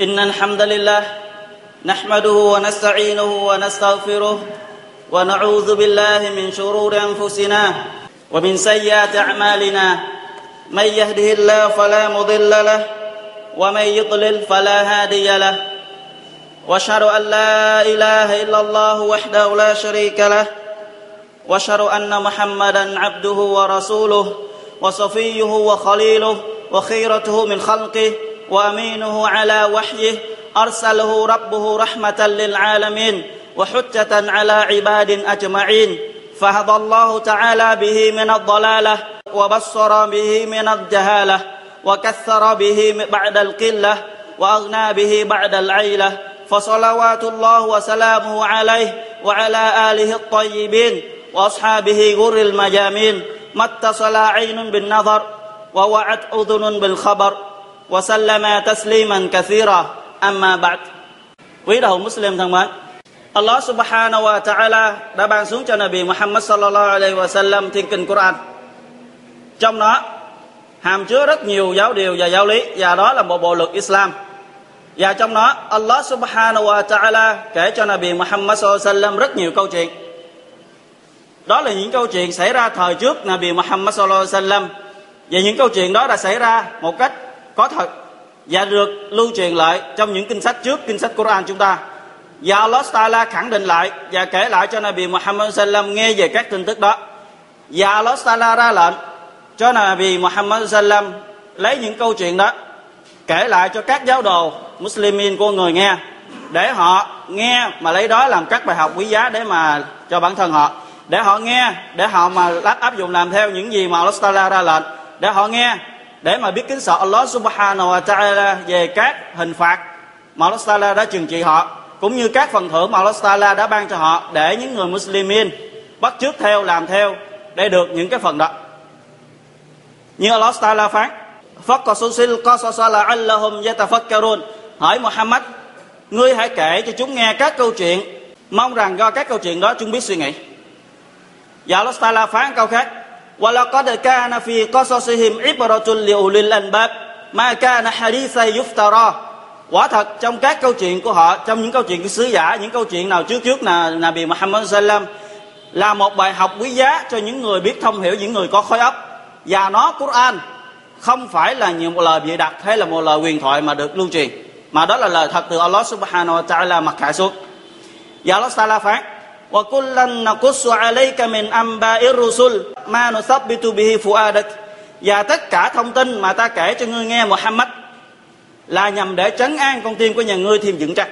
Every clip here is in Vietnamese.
إن الحمد لله نحمده ونستعينه ونستغفره ونعوذ بالله من شرور أنفسنا ومن سيئات أعمالنا. من يهده الله فلا مضل له ومن يضلل فلا هادي له. وأشهد أن لا إله إلا الله وحده لا شريك له. وأشهد أن محمدا عبده ورسوله وصفيه وخليله وخيرته من خلقه وأمينه على وحيه أرسله ربه رحمة للعالمين وحجة على عباد أجمعين. فهدى الله تعالى به من الضلالة وبصر به من الجهالة وكثر به بعد القلة وأغنى به بعد العيلة. فصلوات الله وسلامه عليه وعلى آله الطيبين وأصحابه غر المجامين. ما اتصل عين بالنظر ووعت اذن بالخبر. وسلم تسليما كثيرا اما بعد quý đầu Muslim thân mến Allah subhanahu wa ta'ala đã ban xuống cho Nabi Muhammad sallallahu alaihi wa sallam thiên kinh Quran trong đó hàm chứa rất nhiều giáo điều và giáo lý và đó là một bộ luật Islam và trong đó Allah subhanahu wa ta'ala kể cho Nabi Muhammad sallallahu alaihi wa sallam rất nhiều câu chuyện đó là những câu chuyện xảy ra thời trước Nabi Muhammad sallallahu alaihi wa sallam và những câu chuyện đó đã xảy ra một cách có thật. Và được lưu truyền lại trong những kinh sách trước, kinh sách Quran chúng ta. Và Allah Taala khẳng định lại và kể lại cho Nabi Muhammad sallam nghe về các tin tức đó. Và Allah Taala ra lệnh cho Nabi Muhammad sallam lấy những câu chuyện đó, kể lại cho các giáo đồ Muslimin của người nghe, để họ nghe mà lấy đó làm các bài học quý giá để mà cho bản thân họ. Để họ nghe, để họ mà áp dụng làm theo những gì mà Allah Taala ra lệnh. Để họ nghe để mà biết kính sợ Allah Subhanahu wa Taala về các hình phạt mà Allah Taala đã trừng trị họ, cũng như các phần thưởng mà Allah Taala đã ban cho họ để những người Muslimin bắt chước theo, làm theo để được những cái phần đó. Như Allah Taala phán Fakasusil qasasala allahum yatafakkarun. Hỏi Muhammad, ngươi hãy kể cho chúng nghe các câu chuyện, mong rằng do các câu chuyện đó chúng biết suy nghĩ. Và Allah Taala phán câu khác وَلَقَدْ كَانَ فِي قَصَصِهِمْ عِبْرَةٌ لِأُولِي الْأَلْبَابِ مَا كَانَ حَدِيثًا يُفْتَرَى quả thật trong các câu chuyện của họ trong những câu chuyện của sứ giả những câu chuyện nào trước trước là Nabi Muhammad sallam là một bài học quý giá cho những người biết thông hiểu những người có khối óc và nó Quran không phải là nhiều một lời bịa đặt hay là một lời huyền thoại mà được lưu truyền mà đó là lời thật từ Allah subhanahu wa ta'ala mặc khải xuống và Allah ta'ala phán وَكُلًّا نَقُصُّ عَلَيْكَ مِنْ أَنْبَاءِ الرُّسُلِ مَا نُثَبِّتُ بِهِ فُؤَادَكَ và tất cả thông tin mà ta kể cho ngươi nghe Muhammad là nhằm để trấn an con tim của nhà ngươi thêm vững chắc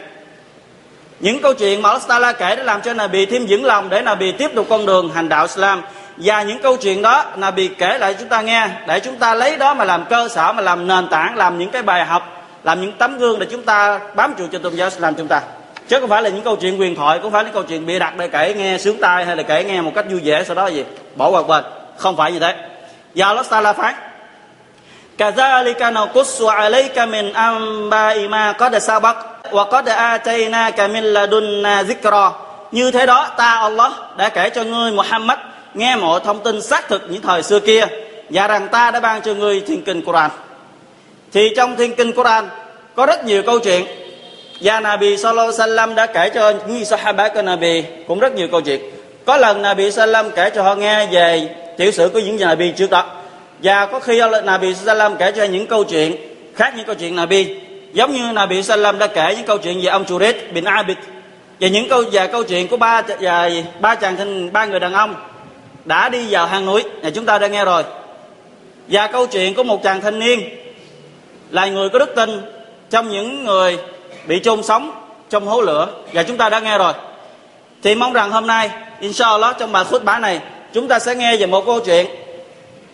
những câu chuyện mà Allah Taala kể để làm cho Nabi thêm vững lòng để Nabi tiếp tục con đường hành đạo Islam và những câu chuyện đó Nabi kể lại chúng ta nghe để chúng ta lấy đó mà làm cơ sở mà làm nền tảng làm những cái bài học làm những tấm gương để chúng ta bám trụ cho tôn giáo Islam chúng ta chứ không phải là những câu chuyện huyền thoại cũng phải là câu chuyện bịa đặt để kể nghe sướng tai hay là kể nghe một cách vui vẻ sau đó gì bỏ qua bên không phải như thế và Allah Taala phán كذلك نقص عليك من أنباء ما قد سبق وقد آتيناك من لدنا ذكرا như thế đó ta Allah đã kể cho ngươi Muhammad nghe mọi thông tin xác thực những thời xưa kia và rằng ta đã ban cho ngươi thiên kinh Quran thì trong thiên kinh Quran có rất nhiều câu chuyện và Nabi Sallallahu Alaihi Wasallam đã kể cho những Sahaba của Nabi cũng rất nhiều câu chuyện. Có lần Nabi Sallam kể cho họ nghe về tiểu sử của những Nabi trước đó. Và có khi Nabi Sallam kể cho những câu chuyện khác những câu chuyện Nabi. Giống như Nabi Sallam đã kể những câu chuyện về ông Churid bin Abid. Và những câu về câu chuyện của ba, và ba chàng thanh ba người đàn ông đã đi vào hang núi. Này, chúng ta đã nghe rồi. Và câu chuyện của một chàng thanh niên là người có đức tin trong những người bị chôn sống trong hố lửa. Và chúng ta đã nghe rồi. Thì mong rằng hôm nay, inshallah, trong bài khutbah bá này, chúng ta sẽ nghe về một câu chuyện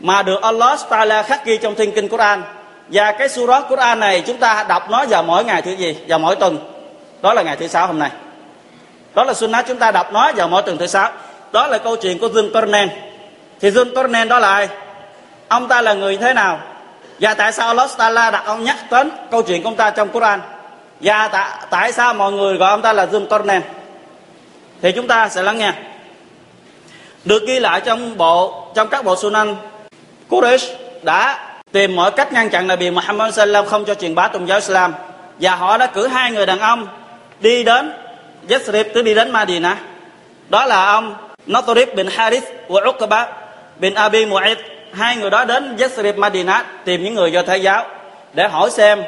mà được Allah Taala khắc ghi trong thiên kinh Quran. Và cái surah Quran này chúng ta đọc nó vào mỗi ngày thứ gì? Vào mỗi tuần. Đó là ngày thứ sáu hôm nay. Đó là sunnah chúng ta đọc nó vào mỗi tuần thứ sáu. Đó là câu chuyện của Dương Tornen thì Dương Tornen đó là ai? Ông ta là người thế nào? Và tại sao Allah Taala đặt ông nhắc đến câu chuyện của ông ta trong Quran? Dạ, và tại, tại sao mọi người gọi ông ta là dương Qarnain thì chúng ta sẽ lắng nghe. Được ghi lại trong bộ trong các bộ sunan Quraysh đã tìm mọi cách ngăn chặn Nabi Muhammad sallam không cho truyền bá tôn giáo Islam. Và họ đã cử hai người đàn ông đi đến Yathrib tới đi đến Madina đó là ông Notorib bin Harith và Uqba bin Abi Mu'id hai người đó đến Yathrib Madina tìm những người do Thái giáo để hỏi xem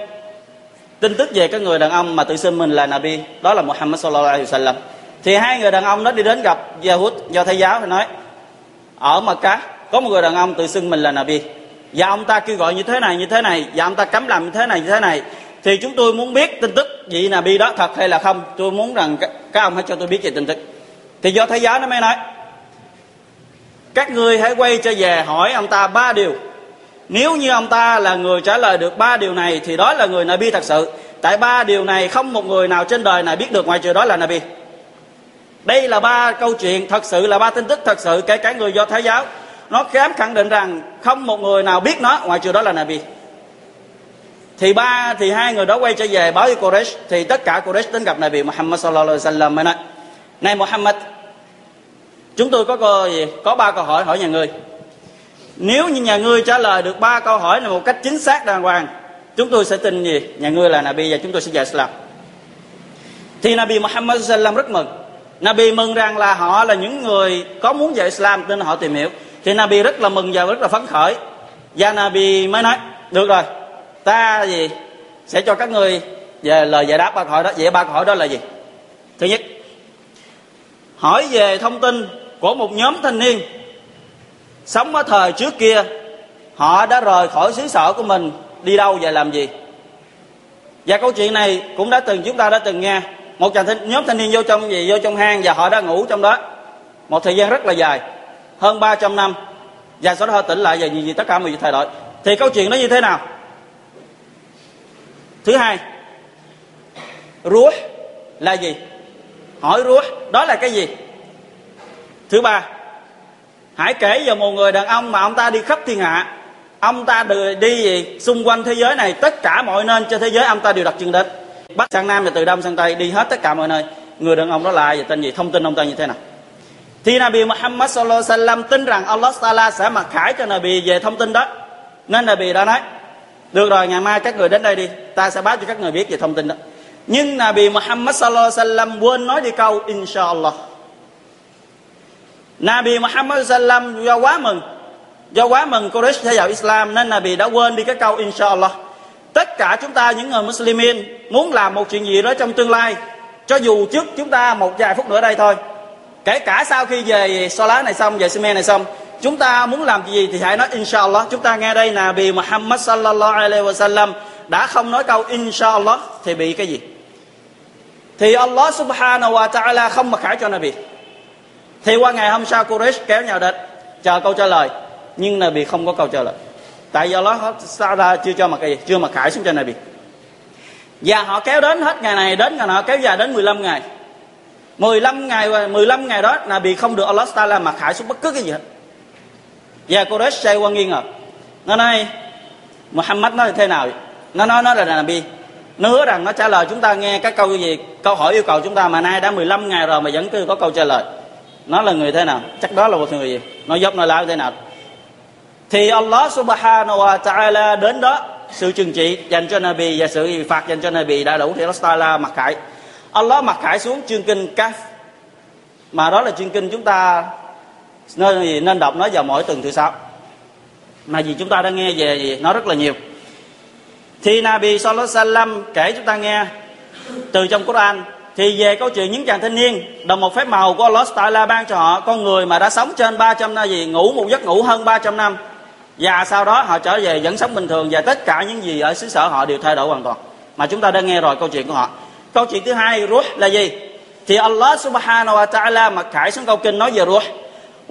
tin tức về cái người đàn ông mà tự xưng mình là Nabi, đó là Muhammad sallallahu alaihi wasallam. Thì hai người đàn ông đó đi đến gặp Yahud, do Thái giáo thì nói, ở Mecca, có một người đàn ông tự xưng mình là Nabi. Và ông ta kêu gọi như thế này, như thế này, và ông ta cấm làm như thế này, như thế này. Thì chúng tôi muốn biết tin tức vị Nabi đó thật hay là không. Tôi muốn rằng các ông hãy cho tôi biết về tin tức. Thì do Thái giáo nó mới nói, các ngươi hãy quay trở về hỏi ông ta ba điều nếu như ông ta là người trả lời được ba điều này, thì đó là người Nabi thật sự. Tại ba điều này không một người nào trên đời này biết được, ngoài trừ đó là Nabi. Đây là ba câu chuyện, thật sự là ba tin tức thật sự, kể cả người do thái giáo. Nó khám khẳng định rằng không một người nào biết nó, ngoài trừ đó là Nabi. Thì ba, thì hai người đó quay trở về báo với Quraysh, thì tất cả Quraysh đến gặp Nabi Muhammad sallallahu alaihi wasallam mới nói, này Muhammad, chúng tôi có câu gì? Có ba câu hỏi hỏi nhà ngươi nếu như nhà ngươi trả lời được ba câu hỏi này một cách chính xác đàng hoàng, chúng tôi sẽ tin gì? Nhà ngươi là Nabi và chúng tôi sẽ dạy Islam. Thì Nabi Muhammad sallam rất mừng. Nabi mừng rằng là họ là những người có muốn dạy Islam nên họ tìm hiểu. Thì Nabi rất là mừng và rất là phấn khởi. Và Nabi mới nói, được rồi, ta gì sẽ cho các người về lời giải đáp ba câu hỏi đó. Vậy ba câu hỏi đó là gì? Thứ nhất, hỏi về thông tin của một nhóm thanh niên sống ở thời trước kia họ đã rời khỏi xứ sở của mình đi đâu và làm gì? Và câu chuyện này cũng đã từng chúng ta đã từng nghe. Một chàng thanh, nhóm thanh niên vô trong gì? Vô trong hang và họ đã ngủ trong đó. Một thời gian rất là dài hơn 300 năm. Và sau đó họ tỉnh lại và gì gì tất cả mọi việc thay đổi. Thì câu chuyện đó như thế nào? Thứ hai ruột là gì? Hỏi ruột đó là cái gì? Thứ ba hãy kể về một người đàn ông mà ông ta đi khắp thiên hạ. Ông ta đi gì xung quanh thế giới này, tất cả mọi nơi trên thế giới ông ta đều đặt chân đến. Bắc sang nam và từ đông sang tây, đi hết tất cả mọi nơi. Người đàn ông đó là ai và tên gì? Thông tin ông ta như thế nào? Thì Nabi Muhammad sallallahu alaihi wasallam tin rằng Allah Taala sẽ mặc khải cho Nabi về thông tin đó. Nên Nabi đã nói, được rồi, ngày mai các người đến đây đi. Ta sẽ báo cho các người biết về thông tin đó. Nhưng Nabi Muhammad sallallahu alaihi wasallam quên nói đi câu inshallah Nabi Muhammad sallam do quá mừng. Do quá mừng Quraysh theo vào Islam nên Nabi đã quên đi cái câu inshallah. Tất cả chúng ta những người Muslimin muốn làm một chuyện gì đó trong tương lai, cho dù trước chúng ta một vài phút nữa đây thôi. Kể cả sau khi về so lá này xong, về Sime này xong, chúng ta muốn làm gì thì hãy nói inshallah. Chúng ta nghe đây, Nabi Muhammad sallallahu alaihi wasallam đã không nói câu inshallah thì bị cái gì? Thì Allah subhanahu wa ta'ala không mặc khải cho Nabi thì qua ngày hôm sau Quraysh kéo nhau đến chờ câu trả lời. Nhưng Nabi không có câu trả lời. Tại do đó sao ra chưa cho mặc cái gì, chưa mặc khải xuống cho Nabi. Và họ kéo đến hết ngày này, đến ngày nọ, kéo dài đến 15 ngày. 15 ngày 15 ngày đó là bị không được Allah Taala mặc khải xuống bất cứ cái gì hết. Và Quraysh xoay qua nghi ngờ. Nó nói, Muhammad nói thế nào nó nói nó là Nabi. Nó hứa rằng nó trả lời chúng ta nghe các câu gì, câu hỏi yêu cầu chúng ta mà nay đã 15 ngày rồi mà vẫn cứ có câu trả lời nó là người thế nào? Chắc đó là một người gì? Nó dốc, nó lao thế nào? Thì Allah subhanahu wa ta'ala đến đó sự trừng trị dành cho Nabi và sự phạt dành cho Nabi đã đủ thì Allah ta'ala mặc khải. Allah mặc khải xuống chương kinh Kaf. Mà đó là chương kinh chúng ta nên nên đọc nó vào mỗi tuần thứ sáu. Mà vì chúng ta đã nghe về gì? Nó rất là nhiều. Thì Nabi sallallahu alaihi wasallam kể chúng ta nghe từ trong Quran thì về câu chuyện những chàng thanh niên, đồng một phép màu của Allah Taala ban cho họ, con người mà đã sống trên 300 năm, gì, ngủ một giấc ngủ hơn 300 năm. Và sau đó họ trở về vẫn sống bình thường và tất cả những gì ở xứ sở họ đều thay đổi hoàn toàn. Mà chúng ta đã nghe rồi câu chuyện của họ. Câu chuyện thứ hai, ruh là gì? Thì Allah subhanahu wa ta'ala mặc khải xuống câu kinh nói về ruh.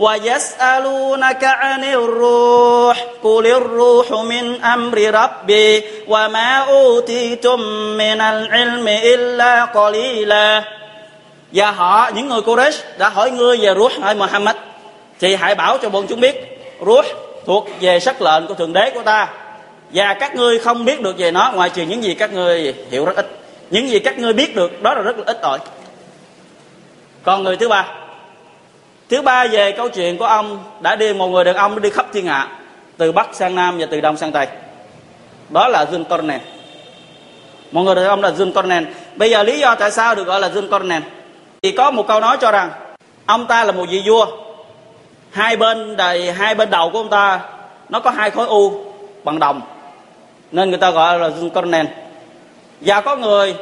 ويسألونك عن الروح قل الروح من أمر ربي وما أوتيتم من العلم إلا قليلا và họ những người Quraysh đã hỏi ngươi về ruh hỏi Muhammad thì hãy bảo cho bọn chúng biết ruh thuộc về sắc lệnh của thượng đế của ta và các ngươi không biết được về nó ngoài trừ những gì các ngươi hiểu rất ít những gì các ngươi biết được đó là rất là ít ỏi còn người thứ ba thứ ba về câu chuyện của ông đã đi một người đàn ông đi khắp thiên hạ, từ bắc sang nam và từ đông sang tây. Đó là Zulkarnain mọi người đàn ông là Zulkarnain bây giờ lý do tại sao được gọi là Zulkarnain thì có một câu nói cho rằng, ông ta là một vị vua. Hai bên đầy, hai bên đầu của ông ta, nó có hai khối u bằng đồng, nên người ta gọi là Zulkarnain và có người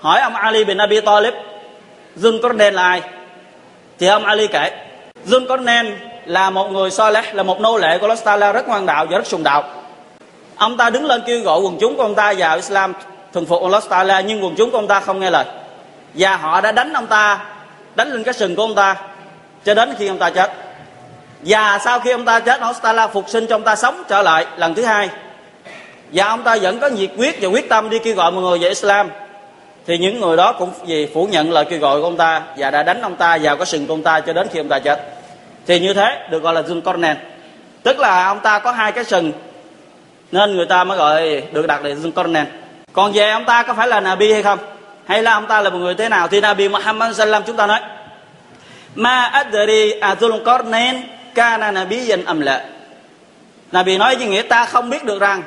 hỏi ông Ali bin Abi Talib Zulkarnain là ai? Thì ông Ali kể Zulkarnain là một người so lẽ là một nô lệ của Lostala rất ngoan đạo và rất sùng đạo. Ông ta đứng lên kêu gọi quần chúng của ông ta vào Islam thuần phục Lostala nhưng quần chúng của ông ta không nghe lời. Và họ đã đánh ông ta, đánh lên cái sừng của ông ta, cho đến khi ông ta chết. Và sau khi ông ta chết Lostala phục sinh cho ông ta sống trở lại lần thứ hai. Và ông ta vẫn có nhiệt quyết và quyết tâm đi kêu gọi mọi người về Islam thì những người đó cũng vì phủ nhận lời kêu gọi của ông ta và đã đánh ông ta vào cái sừng của ông ta cho đến khi ông ta chết. Thì như thế, được gọi là Zulkarnain tức là ông ta có hai cái sừng, nên người ta mới gọi được đặt là Zulkarnain còn về ông ta có phải là Nabi hay không? Hay là ông ta là một người thế nào? Thì Nabi Muhammad sallam chúng ta nói, ma adri azul qarnain kana nabiyyan am la. Nabi nói với nghĩa ta không biết được rằng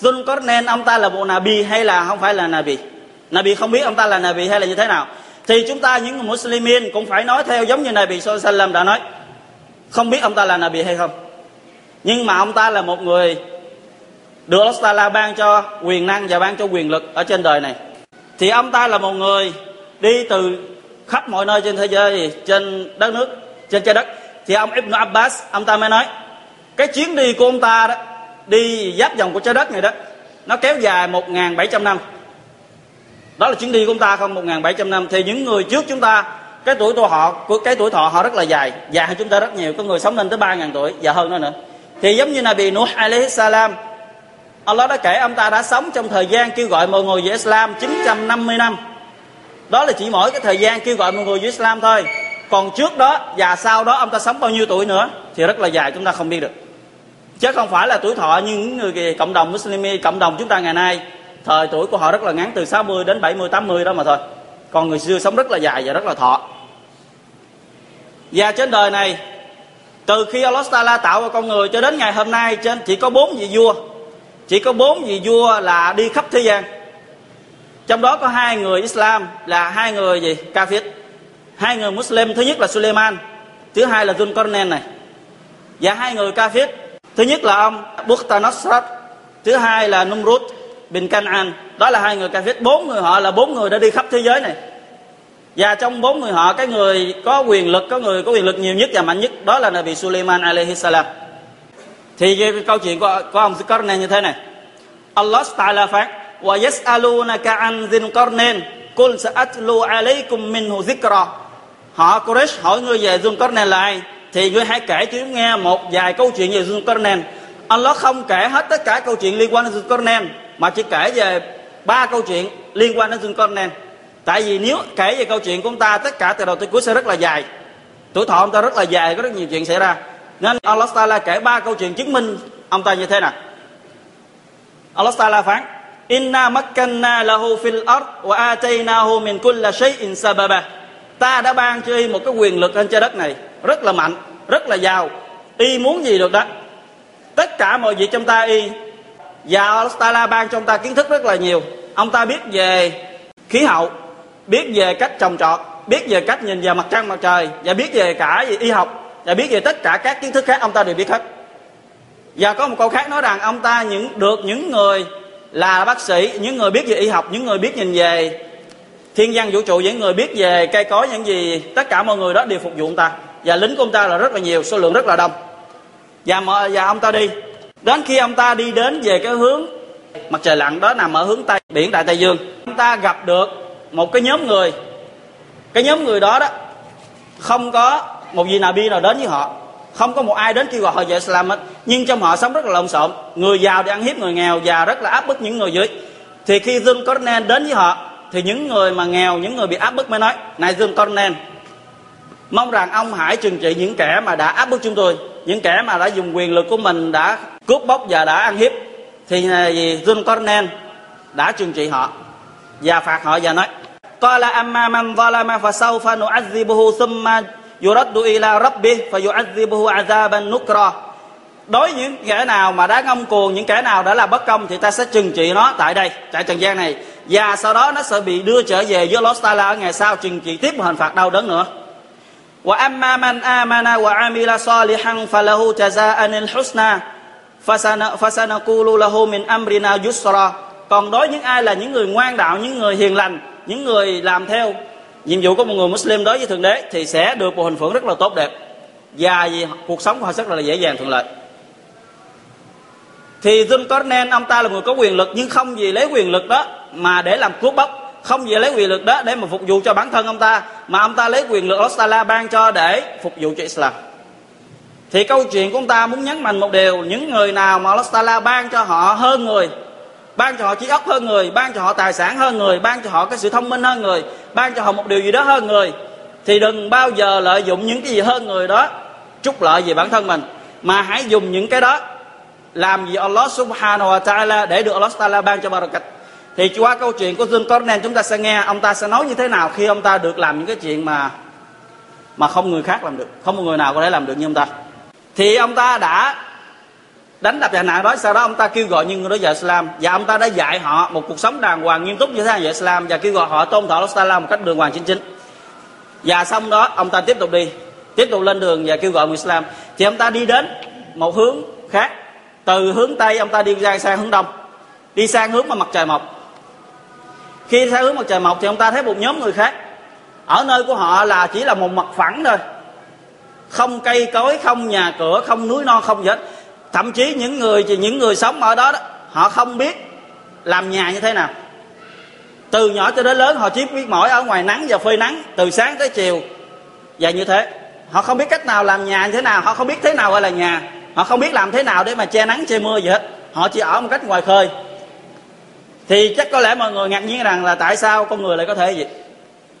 Zul ông ta là một Nabi hay là không phải là Nabi. Nabi không biết ông ta là Nabi hay là như thế nào. Thì chúng ta những người Muslimin cũng phải nói theo giống như Nabi Sallam đã nói. Không biết ông ta là Nabi hay không. Nhưng mà ông ta là một người được Allah Taala ban cho quyền năng và ban cho quyền lực ở trên đời này. Thì ông ta là một người đi từ khắp mọi nơi trên thế giới, trên đất nước, trên trái đất. Thì ông Ibn Abbas, ông ta mới nói, cái chuyến đi của ông ta đó, đi giáp vòng của trái đất này đó, nó kéo dài 1.700 năm đó là chuyến đi của chúng ta không? 1.700 năm. Thì những người trước chúng ta, cái tuổi thọ họ cái tuổi thọ họ rất là dài. Dài hơn chúng ta rất nhiều. Có người sống lên tới 3.000 tuổi và hơn nữa nữa. Thì giống như Nabi Nuh alayhi salam, Allah đã kể ông ta đã sống trong thời gian kêu gọi mọi người về Islam 950 năm đó là chỉ mỗi cái thời gian kêu gọi mọi người về Islam thôi. Còn trước đó và sau đó ông ta sống bao nhiêu tuổi nữa thì rất là dài, chúng ta không biết được. Chứ không phải là tuổi thọ như những người cộng đồng Muslimi cộng đồng chúng ta ngày nay thời tuổi của họ rất là ngắn, từ 60 đến 70 80 đó mà thôi. Còn người xưa sống rất là dài và rất là thọ. Và trên đời này, từ khi Allah Taala tạo ra con người cho đến ngày hôm nay, trên chỉ có bốn vị vua. Chỉ có bốn vị vua là đi khắp thế gian. Trong đó có hai người Islam là hai người gì? Kafir. Hai người Muslim, thứ nhất là Suleiman, thứ hai là Zulkarnain này. Và hai người Kafir, thứ nhất là ông Bukhtanasrat, thứ hai là Numrud bin Canaan đó là hai người Kafir bốn người họ là bốn người đã đi khắp thế giới này. Và trong bốn người họ cái người có quyền lực có người có quyền lực nhiều nhất và mạnh nhất đó là Nabi Suleiman alaihi salam. Thì cái câu chuyện của, của ông Zulkarnain như thế này. Allah Ta'ala phát wa yas'alunaka an Zulkarnain qul sa'atlu alaykum minhu zikra. Họ Quraysh hỏi ngươi về Zulkarnain là ai? Thì ngươi hãy kể cho chúng nghe một vài câu chuyện về Zulkarnain Allah không kể hết tất cả câu chuyện liên quan đến Zulkarnain mà chỉ kể về ba câu chuyện liên quan đến Zulkarnain tại vì nếu kể về câu chuyện của ông ta, tất cả từ đầu tới cuối sẽ rất là dài. Tuổi thọ ông ta rất là dài, có rất nhiều chuyện xảy ra. Nên Allah Taala kể ba câu chuyện chứng minh ông ta như thế nào. Allah Taala phán, Inna makkanna lahu fil ard wa ataynahu min kulli shay'in sababa. Ta đã ban cho y một cái quyền lực trên trái đất này, rất là mạnh, rất là giàu. Y muốn gì được đó? Tất cả mọi việc trong ta y và Allah Taala ban cho ông ta kiến thức rất là nhiều. Ông ta biết về khí hậu biết về cách trồng trọt biết về cách nhìn vào mặt trăng mặt trời và biết về cả về y học và biết về tất cả các kiến thức khác ông ta đều biết hết. Và có một câu khác nói rằng ông ta những được những người là bác sĩ những người biết về y học những người biết nhìn về thiên văn vũ trụ những người biết về cây cối những gì tất cả mọi người đó đều phục vụ ông ta. Và lính của ông ta là rất là nhiều số lượng rất là đông. Và mà, và ông ta đi đến khi ông ta đi đến về cái hướng, mặt trời lặn đó nằm ở hướng tây, biển đại tây dương. Ông ta gặp được một cái nhóm người. Cái nhóm người đó đó, không có một vị bi nào đến với họ. Không có một ai đến kêu gọi họ về Islam hết. Nhưng trong họ sống rất là lộn xộn. Người giàu thì ăn hiếp người nghèo và rất là áp bức những người dưới. Thì khi Dương Cornel đến với họ, thì những người mà nghèo, những người bị áp bức mới nói, này Dương Cornel, mong rằng ông hãy trừng trị những kẻ mà đã áp bức chúng tôi những kẻ mà đã dùng quyền lực của mình đã cướp bóc và đã ăn hiếp, thì gì? Zulkarnain đã trừng trị họ và phạt họ và nói, qala amma man zalama fasawfa nu'adhibuhu thumma yuraddu ila rabbih fayu'adhibuhu 'adhaban nukra. Đối với những kẻ nào mà đã ngông cuồng, những kẻ nào đã là bất công thì ta sẽ trừng trị nó tại đây, tại trần gian này. Và sau đó nó sẽ bị đưa trở về với Lord Tala ở ngày sau, trừng trị tiếp một hình phạt đau đớn nữa. وأما من آمن وعمل صالحا فله جزاء الحسنى فسنقول له من أمرنا fasanaqulu còn đối những ai là những người ngoan đạo, những người hiền lành, những người làm theo nhiệm vụ của một người Muslim đối với thượng đế thì sẽ được một hình phưởng rất là tốt đẹp. Và vì cuộc sống của họ rất là dễ dàng thuận lợi. Thì Zulkarnain ông ta là người có quyền lực nhưng không gì lấy quyền lực đó mà để làm cướp bóc không gì lấy quyền lực đó để mà phục vụ cho bản thân ông ta, mà ông ta lấy quyền lực Allah Taala ban cho để phục vụ cho Islam. Thì câu chuyện của ông ta muốn nhấn mạnh một điều, những người nào mà Allah Taala ban cho họ hơn người, ban cho họ trí óc hơn người, ban cho họ tài sản hơn người, ban cho họ cái sự thông minh hơn người, ban cho họ một điều gì đó hơn người, thì đừng bao giờ lợi dụng những cái gì hơn người đó, trút lợi về bản thân mình, mà hãy dùng những cái đó làm gì Allah subhanahu wa ta'ala để được Allah ta'ala ban cho barakat thì qua câu chuyện của Zulkarnain chúng ta sẽ nghe, ông ta sẽ nói như thế nào khi ông ta được làm những cái chuyện mà mà không người khác làm được, không một người nào có thể làm được như ông ta. Thì ông ta đã đánh đập nhà nạn đó sau đó ông ta kêu gọi những người đó vào Islam, và ông ta đã dạy họ một cuộc sống đàng hoàng nghiêm túc như thế nào về Islam, và kêu gọi họ tôn thờ Allah một cách đường hoàng chính chính. Và xong đó, ông ta tiếp tục đi, tiếp tục lên đường và kêu gọi người Islam. Thì ông ta đi đến một hướng khác, từ hướng tây ông ta đi ra sang hướng đông, đi sang hướng mà mặt trời mọc khi theo hướng mặt trời mọc thì ông ta thấy một nhóm người khác. Ở nơi của họ là chỉ là một mặt phẳng thôi. Không cây cối không nhà cửa không núi non không gì hết. Thậm chí những người những người sống ở đó, đó họ không biết làm nhà như thế nào. Từ nhỏ cho đến lớn họ chỉ biết mỏi ở ngoài nắng và phơi nắng từ sáng tới chiều. Và như thế họ không biết cách nào làm nhà như thế nào họ không biết thế nào gọi là nhà. Họ không biết làm thế nào để mà che nắng che mưa gì hết. Họ chỉ ở một cách ngoài khơi thì chắc có lẽ mọi người ngạc nhiên rằng là tại sao con người lại có thể gì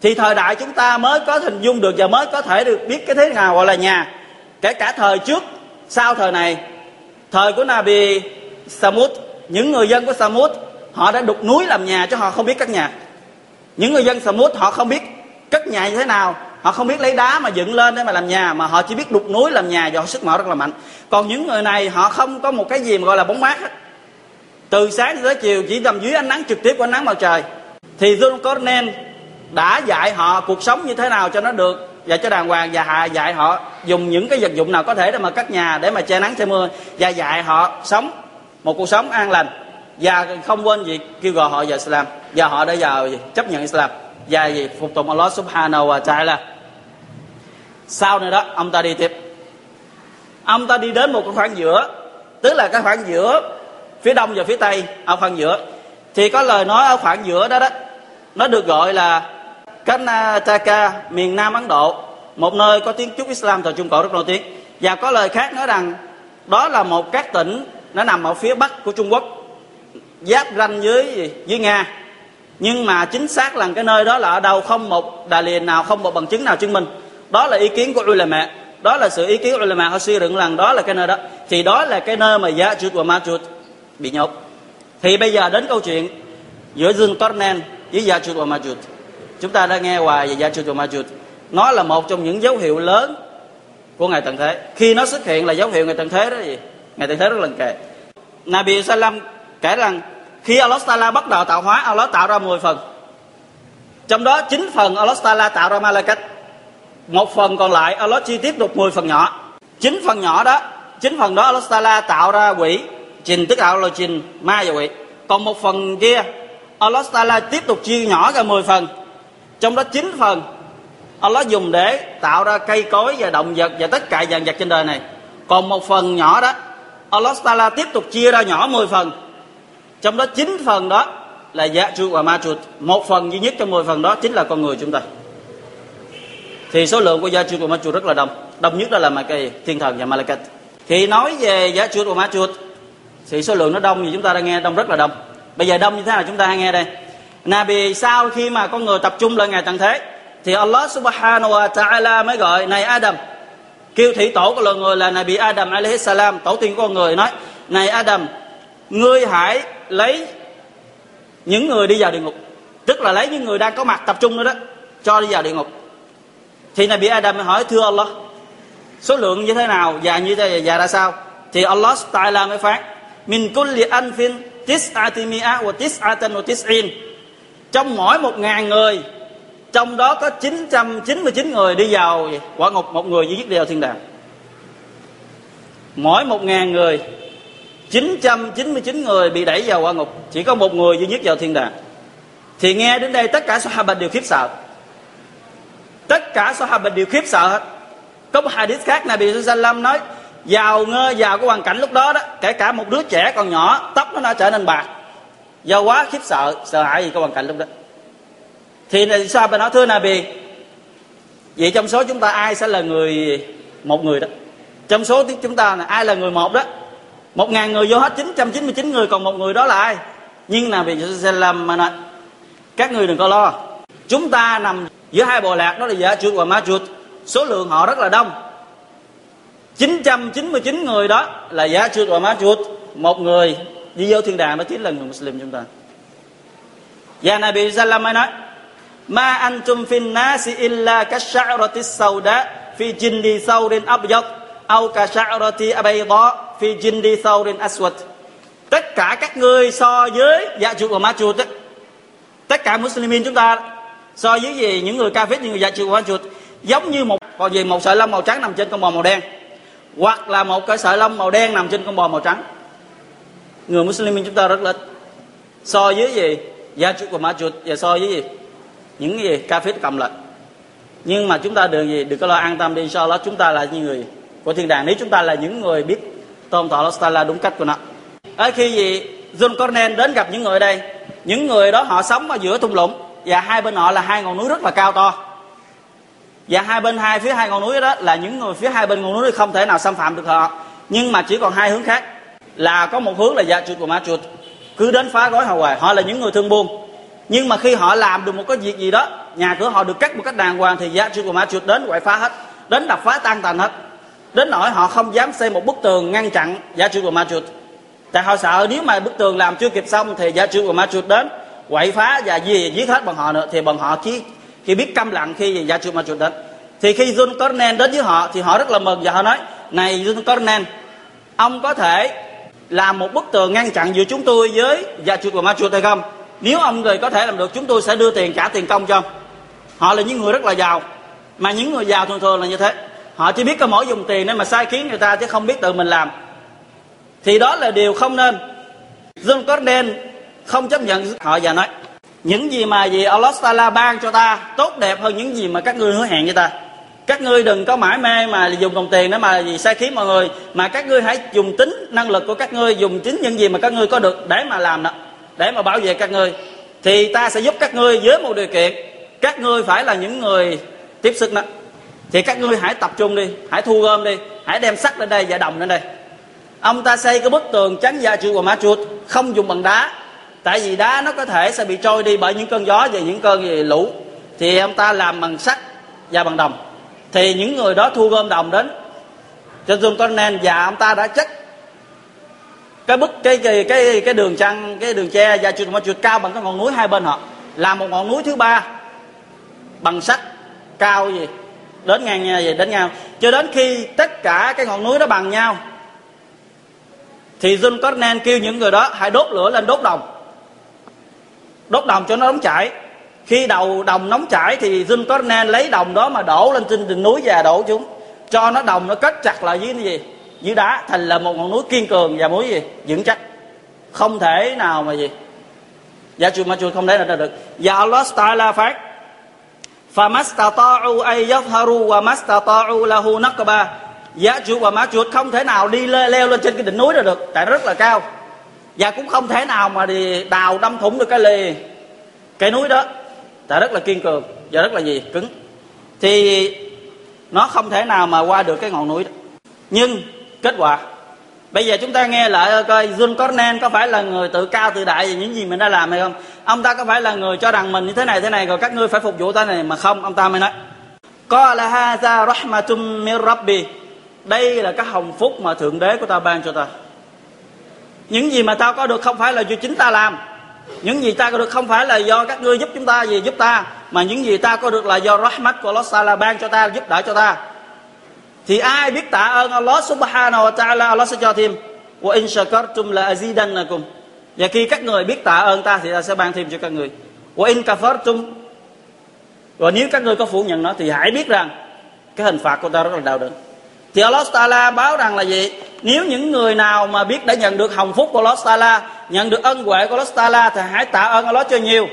thì thời đại chúng ta mới có hình dung được và mới có thể được biết cái thế nào gọi là nhà. Kể cả thời trước, sau thời này, thời của Nabi Samud, những người dân của Samud, họ đã đục núi làm nhà chứ họ không biết cất nhà. Những người dân Samud, họ không biết cất nhà như thế nào. Họ không biết lấy đá mà dựng lên để mà làm nhà, mà họ chỉ biết đục núi làm nhà và họ sức mở rất là mạnh. Còn những người này, họ không có một cái gì mà gọi là bóng mát hết từ sáng tới chiều chỉ nằm dưới ánh nắng trực tiếp của ánh nắng mặt trời. Thì Zulkarnain đã dạy họ cuộc sống như thế nào cho nó được và cho đàng hoàng và hạ dạy họ dùng những cái vật dụng nào có thể để mà cắt nhà, để mà che nắng, che mưa và dạy họ sống một cuộc sống an lành. Và không quên gì, kêu gọi họ vào Islam. Và họ đã vào chấp nhận Islam. Và gì? Phục tùng Allah Subhanahu wa Taala. Sau này đó, ông ta đi tiếp. Ông ta đi đến một cái khoảng giữa, tức là cái khoảng giữa phía đông và phía tây, ở khoảng giữa. Thì có lời nói ở khoảng giữa đó đó. Nó được gọi là Karnataka, miền Nam Ấn Độ, một nơi có tiếng chúc Islam thời Trung Cổ rất nổi tiếng. Và có lời khác nói rằng, đó là một các tỉnh nó nằm ở phía bắc của Trung Quốc, giáp ranh với với Nga. Nhưng mà chính xác là cái nơi đó là ở đâu không một đà liền nào, không một bằng chứng nào chứng minh. Đó là ý kiến của ulama. Đó là sự ý kiến của ulama. Họ suy luận rằng đó là cái nơi đó. Thì đó là cái nơi mà giá chuột và ma chuột bị nhốt. Thì bây giờ đến câu chuyện giữa Dương Cornen với Gia và Ma chúng ta đã nghe hoài về Gia và Ma nó là một trong những dấu hiệu lớn của ngày tận thế. Khi nó xuất hiện là dấu hiệu ngày tận thế đó gì? Ngày tận thế rất lần kề. Nabi Salam kể rằng khi Allah Taala bắt đầu tạo hóa, Allah tạo ra 10 phần. Trong đó 9 phần Allah Taala tạo ra Malakat một phần còn lại Allah chi tiếp tục 10 phần nhỏ. 9 phần nhỏ đó 9 phần đó Allah Taala tạo ra quỷ trình tức là trình ma và quỷ còn một phần kia Allah Taala tiếp tục chia nhỏ ra 10 phần. Trong đó 9 phần Allah dùng để tạo ra cây cối và động vật và tất cả dạng vật trên đời này. Còn một phần nhỏ đó Allah Taala tiếp tục chia ra nhỏ 10 phần. Trong đó 9 phần đó là dạ trụ và ma trụ một phần duy nhất trong 10 phần đó chính là con người chúng ta. Thì số lượng của gia chuột và ma chuột rất là đông. Đông nhất đó là ma cây thiên thần và malakat thì nói về gia chuột và ma chuột thì số lượng nó đông thì chúng ta đang nghe đông rất là đông. Bây giờ đông như thế nào chúng ta hay nghe đây. Nabi sau khi mà con người tập trung lên ngày tận thế, thì Allah subhanahu wa ta'ala mới gọi này Adam. Kêu thị tổ của loài người là Nabi Adam alaihi salam. Tổ tiên của con người nói, này Adam, ngươi hãy lấy những người đi vào địa ngục. Tức là lấy những người đang có mặt tập trung nữa đó, cho đi vào địa ngục. Thì Nabi Adam mới hỏi, thưa Allah, số lượng như thế nào và như thế, và ra sao? Thì Allah Taala mới phán min kulli anfin tis'ati mi'a wa tis'atan wa tis'in. Trong mỗi một ngàn người, trong đó có 999 người đi vào quả ngục, một người duy nhất đi vào thiên đàng. Mỗi một ngàn người 999 người bị đẩy vào quả ngục. Chỉ có một người duy nhất vào thiên đàng. Thì nghe đến đây tất cả Sahaba đều khiếp sợ. Tất cả Sahaba đều khiếp sợ hết. Có một hadith khác Nabi Sallam nói giàu ngơ vào cái hoàn cảnh lúc đó đó, kể cả một đứa trẻ còn nhỏ, tóc nó đã trở nên bạc. Do quá khiếp sợ sợ hãi gì cái hoàn cảnh lúc đó. Thì sao bà nói, thưa Nabi vậy trong số chúng ta ai sẽ là người một người đó? Trong số chúng ta là ai là người một đó? Một ngàn người vô hết 999 người, còn một người đó là ai? Nhưng là vì làm mà nói, các người đừng có lo. Chúng ta nằm giữa hai bộ lạc, đó là giả chuột và ma chuột số lượng họ rất là đông. 999 người đó là giả chuột và ma chuột. Một người đi vô thiên đàng đó chính là người Muslim chúng ta. Và Nabi Sallam nói ma antum fin nasi illa kash'arati sauda fi jindi saurin abyad au kash'arati abayda fi jindi saurin aswad. Tất cả các ngươi so với dạ chuột và ma chuột đó, tất cả muslimin chúng ta so với gì? Những người ca phết những người dạ chuột và ma chuột. Giống như một còn gì? Một sợi lông màu trắng nằm trên con bò màu đen hoặc là một cái sợi lông màu đen nằm trên con bò màu trắng. Người muslimin chúng ta rất là so với gì? Gia chủ của ma chuột và so với gì? Những gì? Ca phết cầm lệnh nhưng mà chúng ta đừng gì? Đừng có lo an tâm đi. Inshallah, chúng ta là những người của thiên đàng. Nếu chúng ta là những người biết tôn thọ Allah đúng cách của nó. Ở khi gì John Cornell đến gặp những người đây, những người đó họ sống ở giữa thung lũng và hai bên họ là hai ngọn núi rất là cao to và hai bên hai phía hai ngọn núi đó là những người phía hai bên ngọn núi không thể nào xâm phạm được họ. Nhưng mà chỉ còn hai hướng khác, là có một hướng là dạ chuột và ma chuột. Cứ đến phá gói họ hoài, họ là những người thương buôn. Nhưng mà khi họ làm được một cái việc gì đó, nhà cửa họ được cắt một cách đàng hoàng, thì dạ chuột và ma chuột đến quậy phá hết, đến đập phá tan tành hết. Đến nỗi họ không dám xây một bức tường ngăn chặn dạ chuột và ma chuột. Tại họ sợ nếu mà bức tường làm chưa kịp xong thì dạ chuột và ma chuột đến quậy phá và gì giết hết bọn họ nữa, thì bọn họ chỉ khi biết câm lặng khi Gia Chủ ma Chủ đến. Thì khi John Cornell đến với họ, thì họ rất là mừng và họ nói, này John Cornell, ông có thể làm một bức tường ngăn chặn giữa chúng tôi với dạ Gia Chủ và ma Chủ hay không? Nếu ông người có thể làm được, chúng tôi sẽ đưa tiền, trả tiền công cho ông. Họ là những người rất là giàu, mà những người giàu thường thường là như thế. Họ chỉ biết có mỗi dùng tiền nên mà sai khiến người ta chứ không biết tự mình làm. Thì đó là điều không nên. John Cornell không chấp nhận họ và nói những gì mà gì Allah Taala ban cho ta tốt đẹp hơn những gì mà các ngươi hứa hẹn với ta. Các ngươi đừng có mãi mê mà dùng đồng tiền để mà gì sai khiến mọi người, mà các ngươi hãy dùng tính năng lực của các ngươi, dùng chính những gì mà các ngươi có được để mà làm đó, để mà bảo vệ các ngươi. Thì ta sẽ giúp các ngươi với một điều kiện. Các ngươi phải là những người tiếp sức đó. Thì các ngươi hãy tập trung đi, hãy thu gom đi, hãy đem sắt lên đây và đồng lên đây. Ông ta xây cái bức tường chắn gia chuột và ma chuột, không dùng bằng đá tại vì đá nó có thể sẽ bị trôi đi bởi những cơn gió và những cơn gì, lũ. Thì ông ta làm bằng sắt và bằng đồng. Thì những người đó thu gom đồng đến. Cho John Cornell và ông ta đã chất cái bức, cái cái cái cái đường trăng, cái đường tre và chuột mà chuột cao bằng cái ngọn núi hai bên họ. Làm một ngọn núi thứ ba. Bằng sắt, cao gì. Đến ngang nhau gì, đến nhau. Cho đến khi tất cả cái ngọn núi đó bằng nhau, thì John Cornell kêu những người đó, hãy đốt lửa lên đốt đồng đốt đồng cho nó nóng chảy khi đầu đồng nóng chảy thì Jim Cornell lấy đồng đó mà đổ lên trên đỉnh núi và đổ chúng cho nó đồng nó kết chặt lại dưới cái gì dưới đá thành là một ngọn núi kiên cường và núi gì vững chắc không thể nào mà gì dạ chuột mà chuột không thể nào được và Allah Taala phát فَمَسْتَطَاعُوا أَن يَظْهَرُوا وَمَسْتَطَاعُوا لَهُ نَقْبًا Giá chuột và má chuột không thể nào đi leo, leo lên trên cái đỉnh núi đó được Tại nó rất là cao và cũng không thể nào mà đi đào đâm thủng được cái lì cái núi đó. Tại rất là kiên cường và rất là gì? Cứng. Thì nó không thể nào mà qua được cái ngọn núi đó. Nhưng kết quả, bây giờ chúng ta nghe lại ờ, coi John Cornell có phải là người tự cao tự đại về những gì mình đã làm hay không? Ông ta có phải là người cho rằng mình như thế này thế này, rồi các ngươi phải phục vụ ta này mà không? Ông ta mới nói có là hadha rahmatum mir rabbi. Đây là cái hồng phúc mà thượng đế của ta ban cho ta những gì mà tao có được không phải là do chính ta làm. Những gì ta có được không phải là do các ngươi giúp chúng ta gì giúp ta, mà những gì ta có được là do rahmat của Allah Taala ban cho ta, giúp đỡ cho ta. Thì ai biết tạ ơn Allah subhanahu wa ta'ala, Allah sẽ cho thêm. Wa in shakartum la azidannakum. Và khi các người biết tạ ơn ta thì ta sẽ ban thêm cho các người. Wa in kafartum. Và nếu các người có phủ nhận nó thì hãy biết rằng cái hình phạt của ta rất là đau đớn thì Allah Taala báo rằng là gì? Nếu những người nào mà biết đã nhận được hồng phúc của Allah Taala nhận được ân huệ của Allah Taala thì hãy tạ ơn Allah cho nhiều.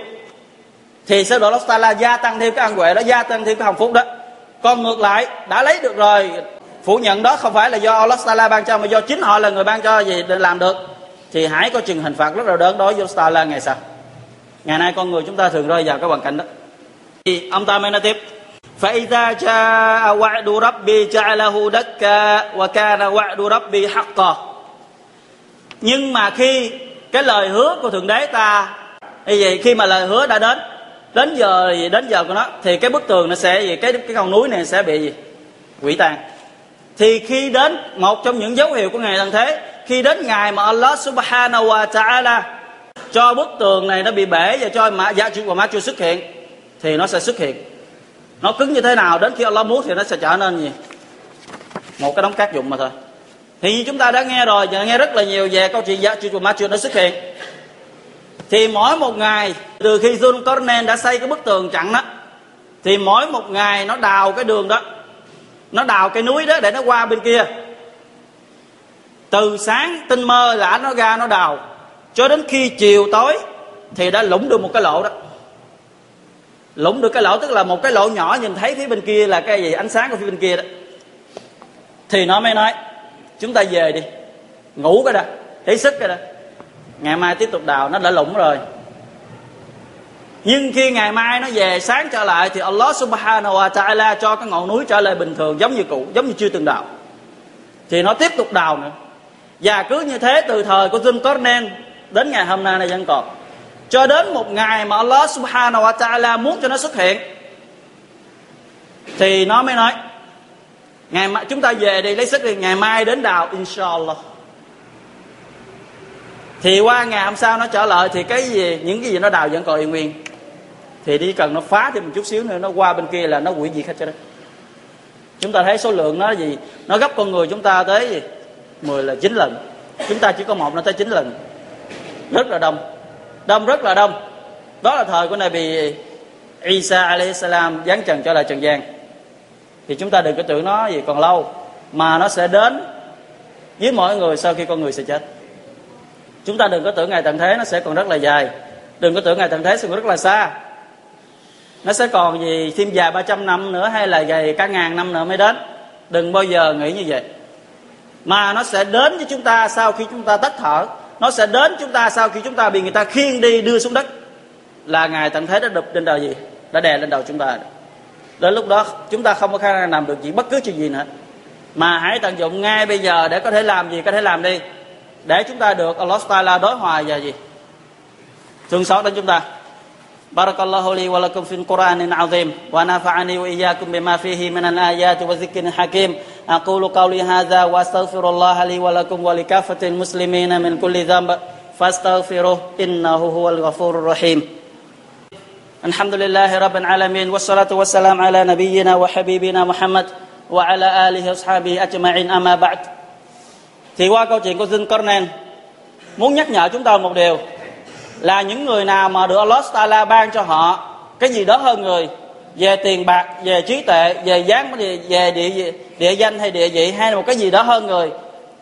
Thì sẽ độ Allah Taala gia tăng thêm cái ân huệ đó, gia tăng thêm cái hồng phúc đó. Còn ngược lại, đã lấy được rồi, phủ nhận đó không phải là do Allah Taala ban cho, mà do chính họ là người ban cho gì để làm được. Thì hãy có chừng hình phạt rất là đớn đối với Allah Taala ngày sau. Ngày nay con người chúng ta thường rơi vào cái hoàn cảnh đó. Thì ông ta mới nói tiếp فإذا جاء وعد ربي جعله دكا وكان وعد ربي حقا nhưng mà khi cái lời hứa của thượng đế ta như vậy khi mà lời hứa đã đến đến giờ gì đến giờ của nó thì cái bức tường nó sẽ gì cái cái con núi này sẽ bị gì quỷ tan thì khi đến một trong những dấu hiệu của ngày tận thế khi đến ngày mà Allah subhanahu wa ta'ala cho bức tường này nó bị bể và cho mã dạ chữ của ma chưa xuất hiện thì nó sẽ xuất hiện nó cứng như thế nào, đến khi Allah muốn thì nó sẽ trở nên gì? Một cái đống cát dụng mà thôi. Thì như chúng ta đã nghe rồi, và nghe rất là nhiều về câu chuyện dạ giáo chữ ma chưa nó xuất hiện. Thì mỗi một ngày, từ khi Zulkarnain đã xây cái bức tường chặn đó, thì mỗi một ngày nó đào cái đường đó. Nó đào cái núi đó để nó qua bên kia. Từ sáng tinh mơ là nó ra nó đào. Cho đến khi chiều tối thì đã lũng được một cái lỗ đó lũng được cái lỗ, tức là một cái lỗ nhỏ nhìn thấy phía bên kia là cái gì? Ánh sáng của phía bên kia đó. Thì nó mới nói, chúng ta về đi. Ngủ cái đó thấy sức cái đó ngày mai tiếp tục đào, nó đã lũng rồi. Nhưng khi ngày mai nó về sáng trở lại thì Allah subhanahu wa ta'ala cho cái ngọn núi trở lại bình thường giống như cũ, giống như chưa từng đào. Thì nó tiếp tục đào nữa. Và cứ như thế từ thời của Zulkarnain đến ngày hôm nay này vẫn còn cho đến một ngày mà Allah subhanahu wa ta'ala muốn cho nó xuất hiện, thì nó mới nói, ngày mai, chúng ta về đi, lấy sức đi, ngày mai đến đào inshallah. Thì qua ngày hôm sau nó trở lại, thì cái gì, những cái gì nó đào vẫn còn yên nguyên. Thì đi cần nó phá thêm một chút xíu nữa, nó qua bên kia là nó quỷ diệt hết cho đó chúng ta thấy số lượng nó gì? Nó gấp con người chúng ta tới gì? 10 là 9 lần. Chúng ta chỉ có một, nó tới 9 lần. Rất là đông đông, rất là đông. Đó là thời của Nabi Isa alayhi salam giáng trần cho lại trần gian. Thì chúng ta đừng có tưởng nó gì còn lâu, mà nó sẽ đến với mọi người sau khi con người sẽ chết. Chúng ta đừng có tưởng ngày tận thế nó sẽ còn rất là dài. Đừng có tưởng ngày tận thế sẽ còn rất là xa. Nó sẽ còn gì, thêm dài 300 năm nữa hay là dài cả ngàn năm nữa mới đến. Đừng bao giờ nghĩ như vậy. Mà nó sẽ đến với chúng ta sau khi chúng ta tắt thở nó sẽ đến chúng ta sau khi chúng ta bị người ta khiêng đi, đưa xuống đất. Là ngài tận thế đã đập lên đầu gì? Đã đè lên đầu chúng ta đến lúc đó, chúng ta không có khả năng làm được gì, bất cứ chuyện gì nữa. Mà hãy tận dụng ngay bây giờ để có thể làm gì, có thể làm đi. Để chúng ta được Allah Taala đối hòa và gì? Thương xót đến chúng ta. Barakallahu li wa lakum fil Qur'anin azim wa nafa'ani wa iyyakum bima fihi min al-ayati wa dhikrin hakim. أقول قولي هذا وأستغفر الله لي ولكم ولكافة المسلمين من كل ذنب فاستغفروه إنه هو الغفور الرحيم الحمد لله رب العالمين والصلاة والسلام على نبينا وحبيبنا محمد وعلى آله وأصحابه أجمعين أما بعد thì qua câu chuyện của Zin Cornen muốn nhắc nhở chúng ta một điều là những người nào mà được Allah Taala ban cho họ cái gì đó hơn người về tiền bạc, về trí tuệ, về dáng về địa địa danh hay địa vị hay là một cái gì đó hơn người,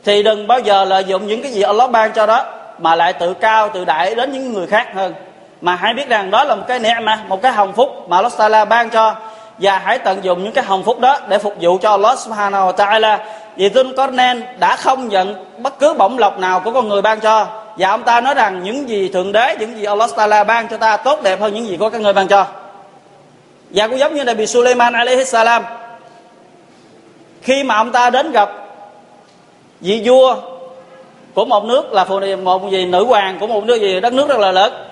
thì đừng bao giờ lợi dụng những cái gì Allah ban cho đó mà lại tự cao, tự đại đến những người khác hơn. Mà hãy biết rằng đó là một cái nẻ mà một cái hồng phúc mà Allah Taala ban cho. Và hãy tận dụng những cái hồng phúc đó để phục vụ cho Allah Subhanahu wa Taala. Vì Zulkarnain đã không nhận bất cứ bổng lộc nào của con người ban cho. Và ông ta nói rằng những gì thượng đế, những gì Allah Taala ban cho ta tốt đẹp hơn những gì của các người ban cho và cũng giống như là bị Suleiman alaihi salam khi mà ông ta đến gặp vị vua của một nước là phụ một vị nữ hoàng của một nước gì đất nước rất là lớn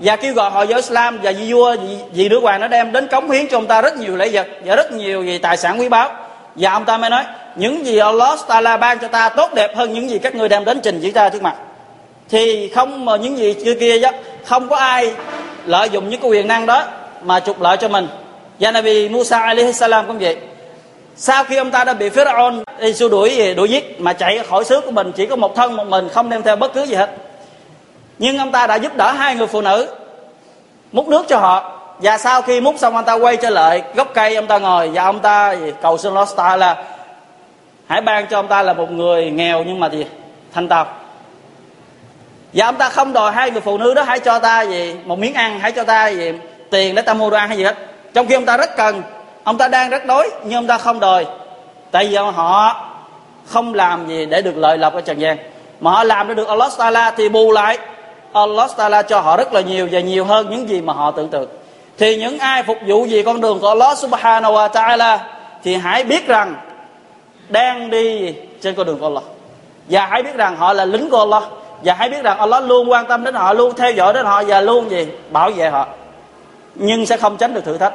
và kêu gọi họ vào Islam và vị vua vị, vị nữ hoàng nó đem đến cống hiến cho ông ta rất nhiều lễ vật và rất nhiều gì tài sản quý báu. Và ông ta mới nói những gì Allah Taala ban cho ta tốt đẹp hơn những gì các ngươi đem đến trình chỉ ta trước mặt. Thì không mà những gì kia kia đó không có ai lợi dụng những cái quyền năng đó mà trục lợi cho mình. Dạ, và Nabi Musa alaihi salam cũng vậy. Sau khi ông ta đã bị Pharaoh xua đuổi đuổi giết mà chạy khỏi xứ của mình, chỉ có một thân một mình, không đem theo bất cứ gì hết. Nhưng ông ta đã giúp đỡ hai người phụ nữ, múc nước cho họ. Và sau khi múc xong, ông ta quay trở lại gốc cây, ông ta ngồi và ông ta cầu xin Allah Star là hãy ban cho ông ta là một người nghèo nhưng mà gì thanh tao. Và ông ta không đòi hai người phụ nữ đó hãy cho ta gì một miếng ăn, hãy cho ta gì tiền để ta mua đồ ăn hay gì hết trong khi ông ta rất cần, ông ta đang rất đói, nhưng ông ta không đòi. Tại vì họ không làm gì để được lợi lộc ở trần gian. Mà họ làm để được Allah Taala thì bù lại. Allah Taala cho họ rất là nhiều và nhiều hơn những gì mà họ tưởng tượng. Thì những ai phục vụ gì con đường của Allah Subhanahu wa Taala thì hãy biết rằng đang đi trên con đường của Allah. Và hãy biết rằng họ là lính của Allah. Và hãy biết rằng Allah luôn quan tâm đến họ, luôn theo dõi đến họ và luôn gì? Bảo vệ họ nhưng sẽ không tránh được thử thách.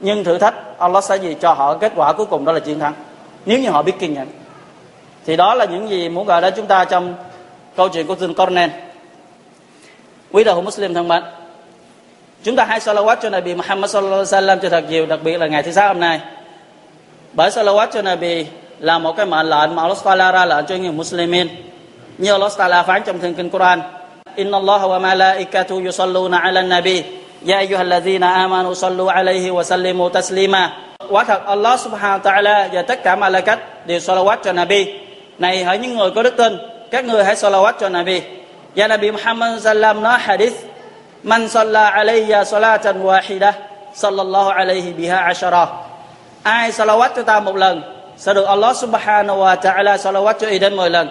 Nhưng thử thách, Allah sẽ gì? Cho họ kết quả cuối cùng đó là chiến thắng. Nếu như họ biết kiên nhẫn. Thì đó là những gì muốn gọi đến chúng ta trong câu chuyện của Zul Cornel. Quý đạo hữu Muslim thân mến, chúng ta hãy salawat cho Nabi Muhammad sallallahu alaihi wasallam cho thật nhiều, đặc biệt là ngày thứ sáu hôm nay. Bởi salawat cho Nabi là một cái mệnh lệnh mà Allah Taala ra lệnh cho những muslimin. Như Allah Taala phán trong thiên kinh Quran, Inna Allah wa malaikatu yusalluna ala nabi. Ya ayyuhallazina amanu sallu alaihi wa sallimu taslima. Quả thật, Allah subhanahu wa ta'ala và tất cả malaikat đều salawat cho Nabi. Này hỡi những người có đức tin, Các người hãy salawat cho Nabi. Và Nabi Muhammad sallam nói hadith, Man salla alayya salatan wahida, Sallallahu alayhi biha ashara. Ai salawat cho ta một lần, Sẽ được Allah subhanahu wa ta'ala salawat cho y đến 10 lần.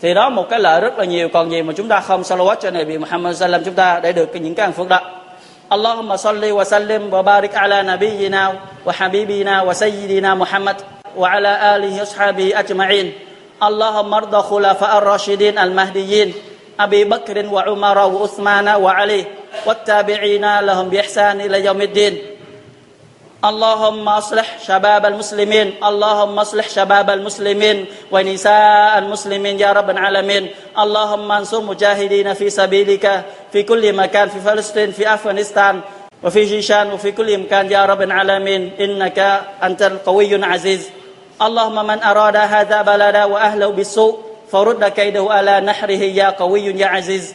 Thì đó một cái lợi rất là nhiều, Còn gì mà chúng ta không salawat cho Nabi Muhammad sallam Chúng ta để được những cái hạnh phúc đó. اللهم صل وسلم وبارك على نبينا وحبيبنا وسيدنا محمد وعلى آله وصحبه أجمعين. اللهم ارض خلفاء الراشدين المهديين أبي بكر وعمر وعثمان وعلي والتابعين لهم بإحسان إلى يوم الدين. اللهم اصلح شباب المسلمين اللهم اصلح شباب المسلمين ونساء المسلمين يا رب العالمين. اللهم انصر مجاهدين في سبيلك في كل مكان في فلسطين في أفغانستان وفي جيشان وفي كل مكان يا رب العالمين. إنك أنت القوي العزيز. اللهم من أراد هذا بلدا وأهله بالسوء فرد كيده على نحره يا قوي يا عزيز.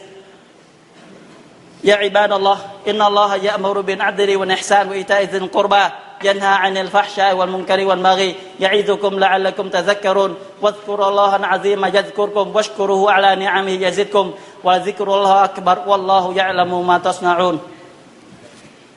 يا عباد الله إن الله يأمر بالعدل والإحسان وإيتاء ذي القربى ينهى عن الفحشاء والمنكر والبغي يعظكم لعلكم تذكرون واذكروا الله العظيم يذكركم واشكروه على نعمه يزدكم وذكر الله أكبر والله يعلم ما تصنعون.